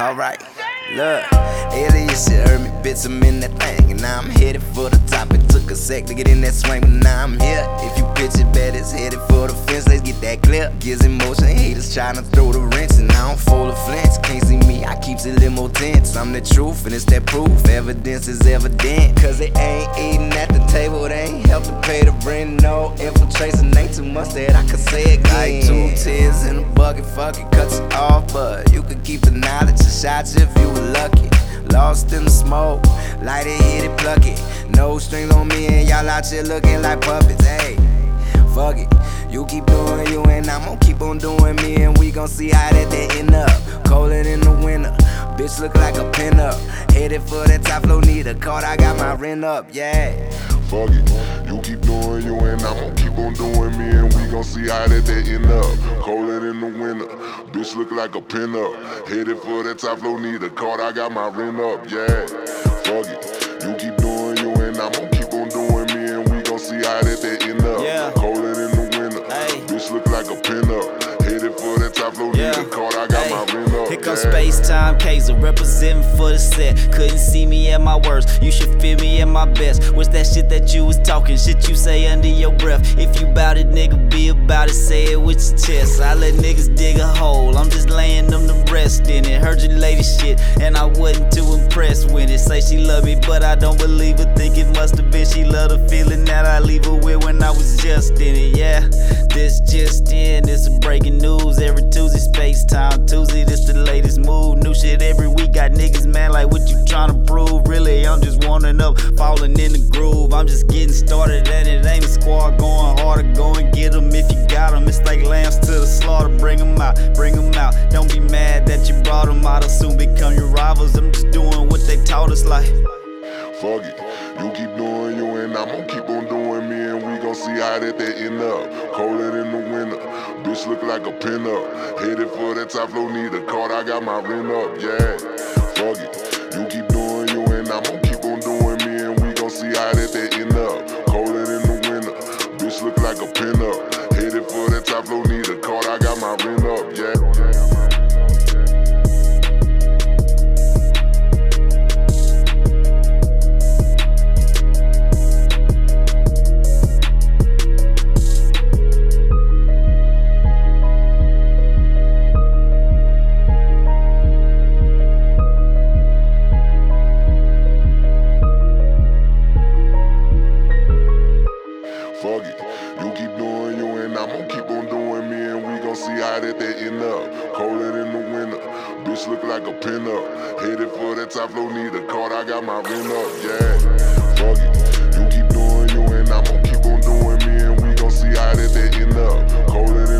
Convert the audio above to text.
Alright, look, Elias, you heard me, bitch, I'm in that thing. And now I'm headed for the top. It took a sec to get in that swing, but now I'm here. If you pitch it bad, it's headed for the fence. Let's get that clear. Gives emotion, haters trying to throw the wrench. And I don't fold a flinch. Can't see me, I it limo tense. I'm the truth, and it's that proof. Evidence is evident. Cause they ain't eating at the table, they ain't helping pay the rent. No infiltration, ain't too much that I can say again. Like two tens in a bucket, fuck it, cuts it off. But you could keep the knowledge of shots if you were lucky. Lost in the smoke, light it, hit it, pluck it. No strings on me, and y'all out here looking like puppets. Hey, fuck it. You keep doing you, and I'm gonna keep on doing me, and we gon' see how that they end up. Colder in the winter, bitch look like a pinup. Headed for that top floor, need a card, I got my rent up, yeah. Fuck it, you keep doing you, and I'm gonna keep on doing me, and we gon' see how that they end up. Colder in the winter, bitch look like a pinup. Headed for that top floor, need a card, I got my rent up, yeah. Fuck it, you keep up. Here. Space Time Kaiser, representing for the set. Couldn't see me at my worst, you should feel me at my best. What's that shit that you was talking? Shit you say under your breath. If you bout it, nigga, be about it, say it with your chest. I let niggas dig a hole, I'm just laying them to rest in it. Heard your lady shit, and I wasn't too impressed with it. Say she love me, but I don't believe her. Think it must have been she love the feeling that I leave her with when I was just in it. Yeah, this just in, this is breaking news every Tuesday. Space Time Tuesday, this the latest move. New shit every week. Got niggas mad like what you tryna prove. Really, I'm just warming up, falling in the groove. I'm just getting started, and it ain't a squad going harder. Go and get 'em if you got 'em. It's like lambs to the slaughter. Bring 'em out, bring 'em out. Don't be mad that you brought 'em out. I'll soon become your rivals. I'm just doing what they taught us, like. Fuck it, you keep doing you, and I'm gonna keep on doing me, and we gon' see how that they end up. Winter, bitch look like a pinup. Headed for that top floor, need a card, I got my rent up, yeah. Fuck it, you keep doing gon' see how that they end up. Colder in the winter, bitch look like a pinup. Headed for that top floor, need a card, I got my rent up, yeah. Fuck it, you keep doing you and I'ma keep on doing me and we gon' see how that they end up. Colder than